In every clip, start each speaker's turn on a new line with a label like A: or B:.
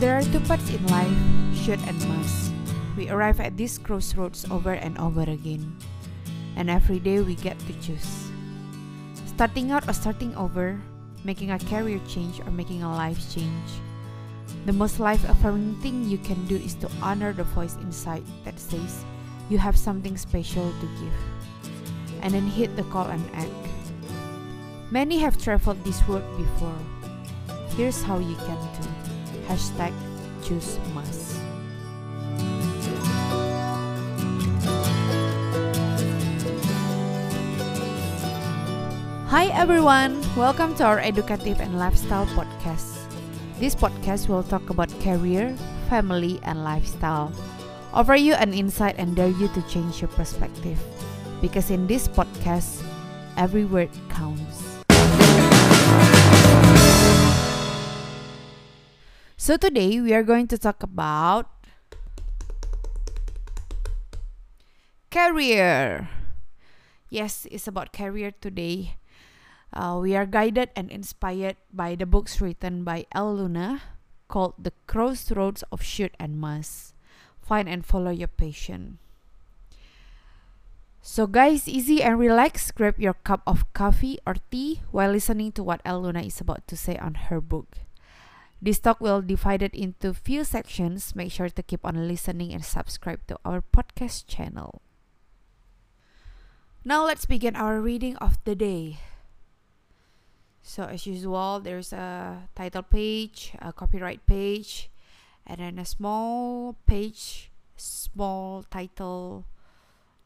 A: There are two paths in life should and must. We arrive at these crossroads over and over again, and every day we get to choose. Starting out or starting over, making a career change or making a life change. The most life affirming thing you can do is to honor the voice inside that says you have something special to give, and then hit the call and act. Many have traveled this world before. Here's how you can do. Hashtag choose must. Hi everyone, welcome to our educative and lifestyle podcast. This podcast will talk about career, family, and lifestyle. Offer you an insight and dare you to change your perspective. Because in this podcast, every word counts. So today we are going to talk about career. Yes, it's about career today. Uh, we are guided and inspired by the books written by Elle Luna called The Crossroads of Should and Must. Find and follow your passion. So, guys, easy and relax. Grab your cup of coffee or tea while listening to what Elle Luna is about to say on her book. This talk will divide it into few sections. Make sure to keep on listening and subscribe to our podcast channel. Now let's begin our reading of the day. So as usual, there's a title page, a copyright page, and then a small page, small title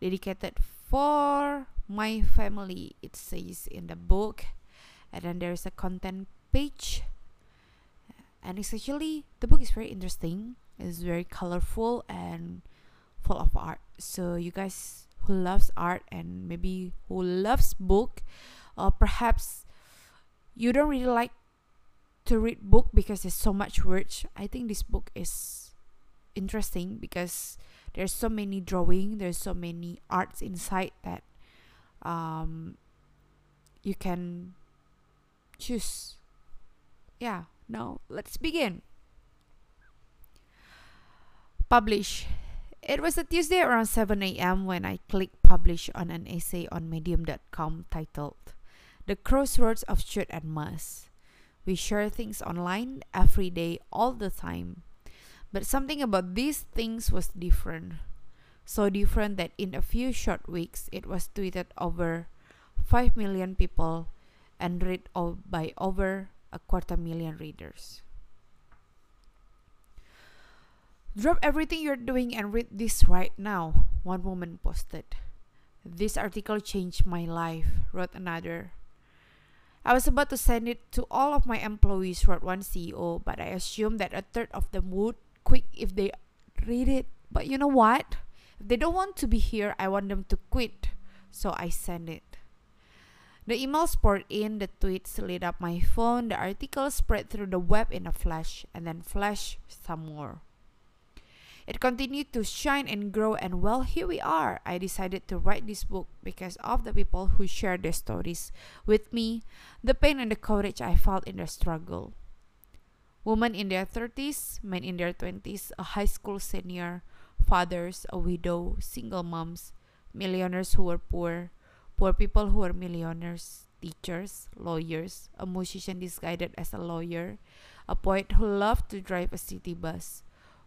A: dedicated for my family. It says in the book, and then there's a content page, and it's actually the book is very interesting. It's very colorful and full of art. So you guys who loves art and maybe who loves book, or perhaps you don't really like to read book because there's so much words i think this book is interesting because there's so many drawing there's so many arts inside that um you can choose yeah now let's begin publish it was a tuesday around 7 a.m when i clicked publish on an essay on medium.com titled the crossroads of should and must. We share things online every day, all the time. But something about these things was different. So different that in a few short weeks it was tweeted over 5 million people and read by over a quarter million readers. Drop everything you're doing and read this right now, one woman posted. This article changed my life, wrote another. I was about to send it to all of my employees, wrote one CEO, but I assumed that a third of them would quit if they read it. But you know what? If they don't want to be here, I want them to quit. So I sent it. The emails poured in, the tweets lit up my phone, the article spread through the web in a flash, and then flash some more. It continued to shine and grow, and well, here we are. I decided to write this book because of the people who shared their stories with me, the pain and the courage I felt in their struggle. Women in their 30s, men in their 20s, a high school senior, fathers, a widow, single moms, millionaires who were poor, poor people who were millionaires, teachers, lawyers, a musician disguised as a lawyer, a poet who loved to drive a city bus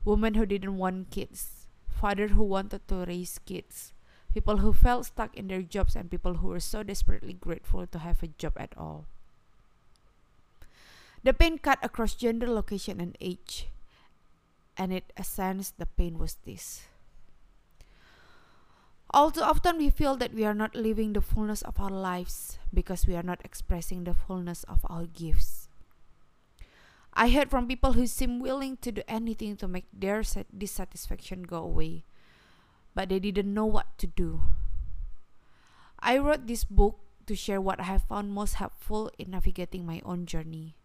A: women who didn't want kids, father who wanted to raise kids, people who felt stuck in their jobs, and people who were so desperately grateful to have a job at all. The pain cut across gender, location, and age, and it a sense, the pain was this. All too often, we feel that we are not living the fullness of our lives because we are not expressing the fullness of our gifts. I heard from people who seem willing to do anything to make their dissatisfaction go away, but they didn't know what to do. I wrote this book to share what I have found most helpful in navigating my own journey,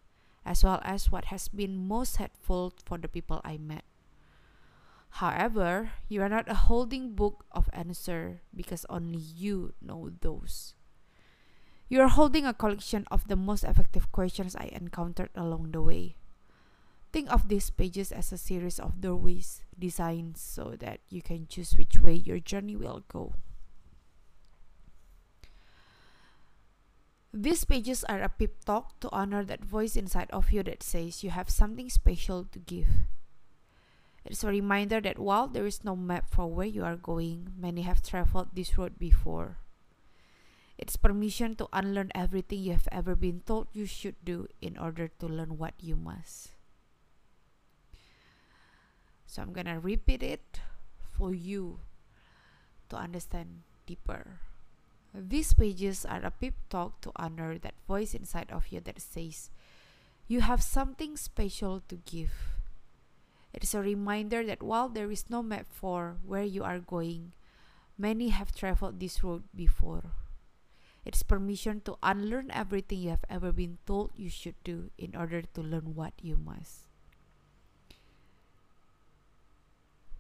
A: as well as what has been most helpful for the people I met. However, you are not a holding book of answer because only you know those. You are holding a collection of the most effective questions I encountered along the way. Think of these pages as a series of doorways designed so that you can choose which way your journey will go. These pages are a pep talk to honor that voice inside of you that says you have something special to give. It's a reminder that while there is no map for where you are going, many have traveled this road before. It's permission to unlearn everything you have ever been told you should do in order to learn what you must. So I'm gonna repeat it for you to understand deeper. These pages are a pep talk to honor that voice inside of you that says, You have something special to give. It is a reminder that while there is no map for where you are going, many have traveled this road before. It's permission to unlearn everything you have ever been told you should do in order to learn what you must.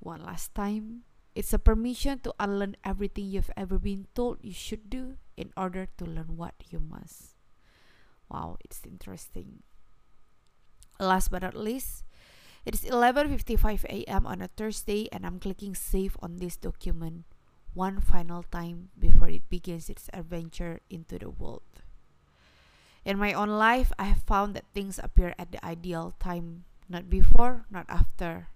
A: One last time, it's a permission to unlearn everything you've ever been told you should do in order to learn what you must. Wow, it's interesting. Last but not least, it's 11:55 a.m. on a Thursday and I'm clicking save on this document one final time before it begins its adventure into the world. In my own life, I have found that things appear at the ideal time, not before, not after,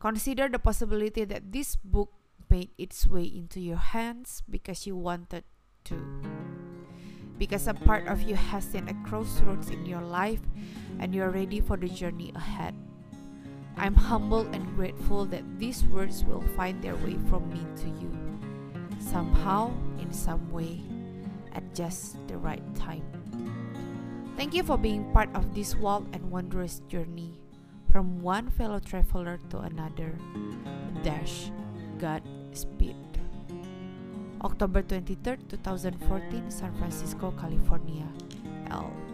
A: Consider the possibility that this book made its way into your hands because you wanted to. Because a part of you has seen a crossroads in your life and you're ready for the journey ahead. I'm humble and grateful that these words will find their way from me to you. Somehow, in some way, at just the right time. Thank you for being part of this wild and wondrous journey from one fellow traveler to another. Dash Godspeed. October 23, 2014, San Francisco, California. Elle.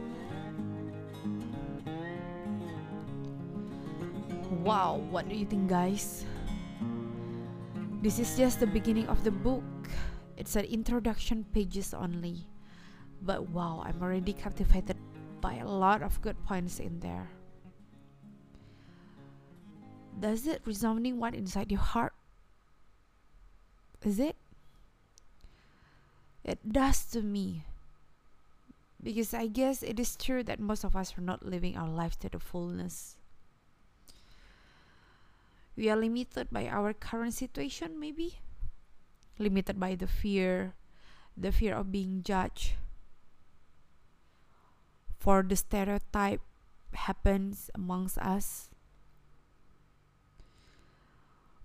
A: Wow, what do you think, guys? This is just the beginning of the book. It's an introduction pages only. But wow, I'm already captivated by a lot of good points in there. Does it resounding what inside your heart? Is it? It does to me. Because I guess it is true that most of us are not living our life to the fullness. We are limited by our current situation, maybe? Limited by the fear, the fear of being judged. For the stereotype happens amongst us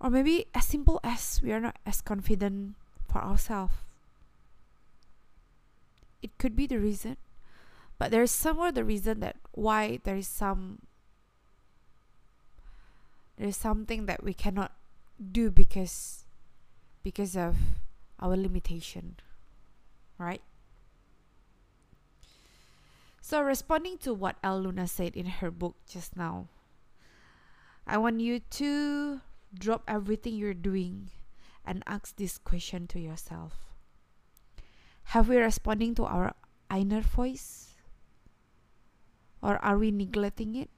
A: or maybe as simple as we are not as confident for ourselves. It could be the reason, but there is somewhere the reason that why there is some there is something that we cannot do because because of our limitation, right? So responding to what Elle Luna said in her book just now, I want you to drop everything you're doing and ask this question to yourself Have we responding to our inner voice? Or are we neglecting it?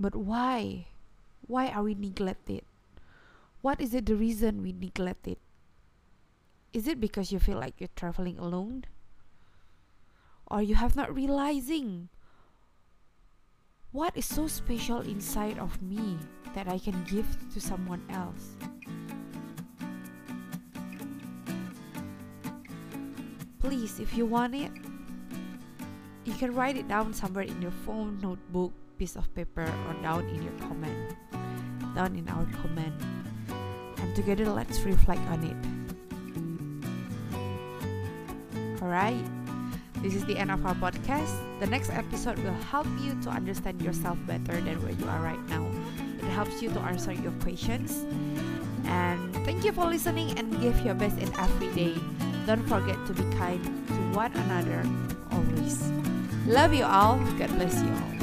A: But why? Why are we neglected? What is it the reason we neglect it? Is it because you feel like you're traveling alone? Or you have not realizing what is so special inside of me that I can give to someone else? Please, if you want it, you can write it down somewhere in your phone, notebook, piece of paper, or down in your comment. Down in our comment. And together, let's reflect on it. Alright? This is the end of our podcast. The next episode will help you to understand yourself better than where you are right now. It helps you to answer your questions. And thank you for listening and give your best in every day. Don't forget to be kind to one another always. Love you all. God bless you all.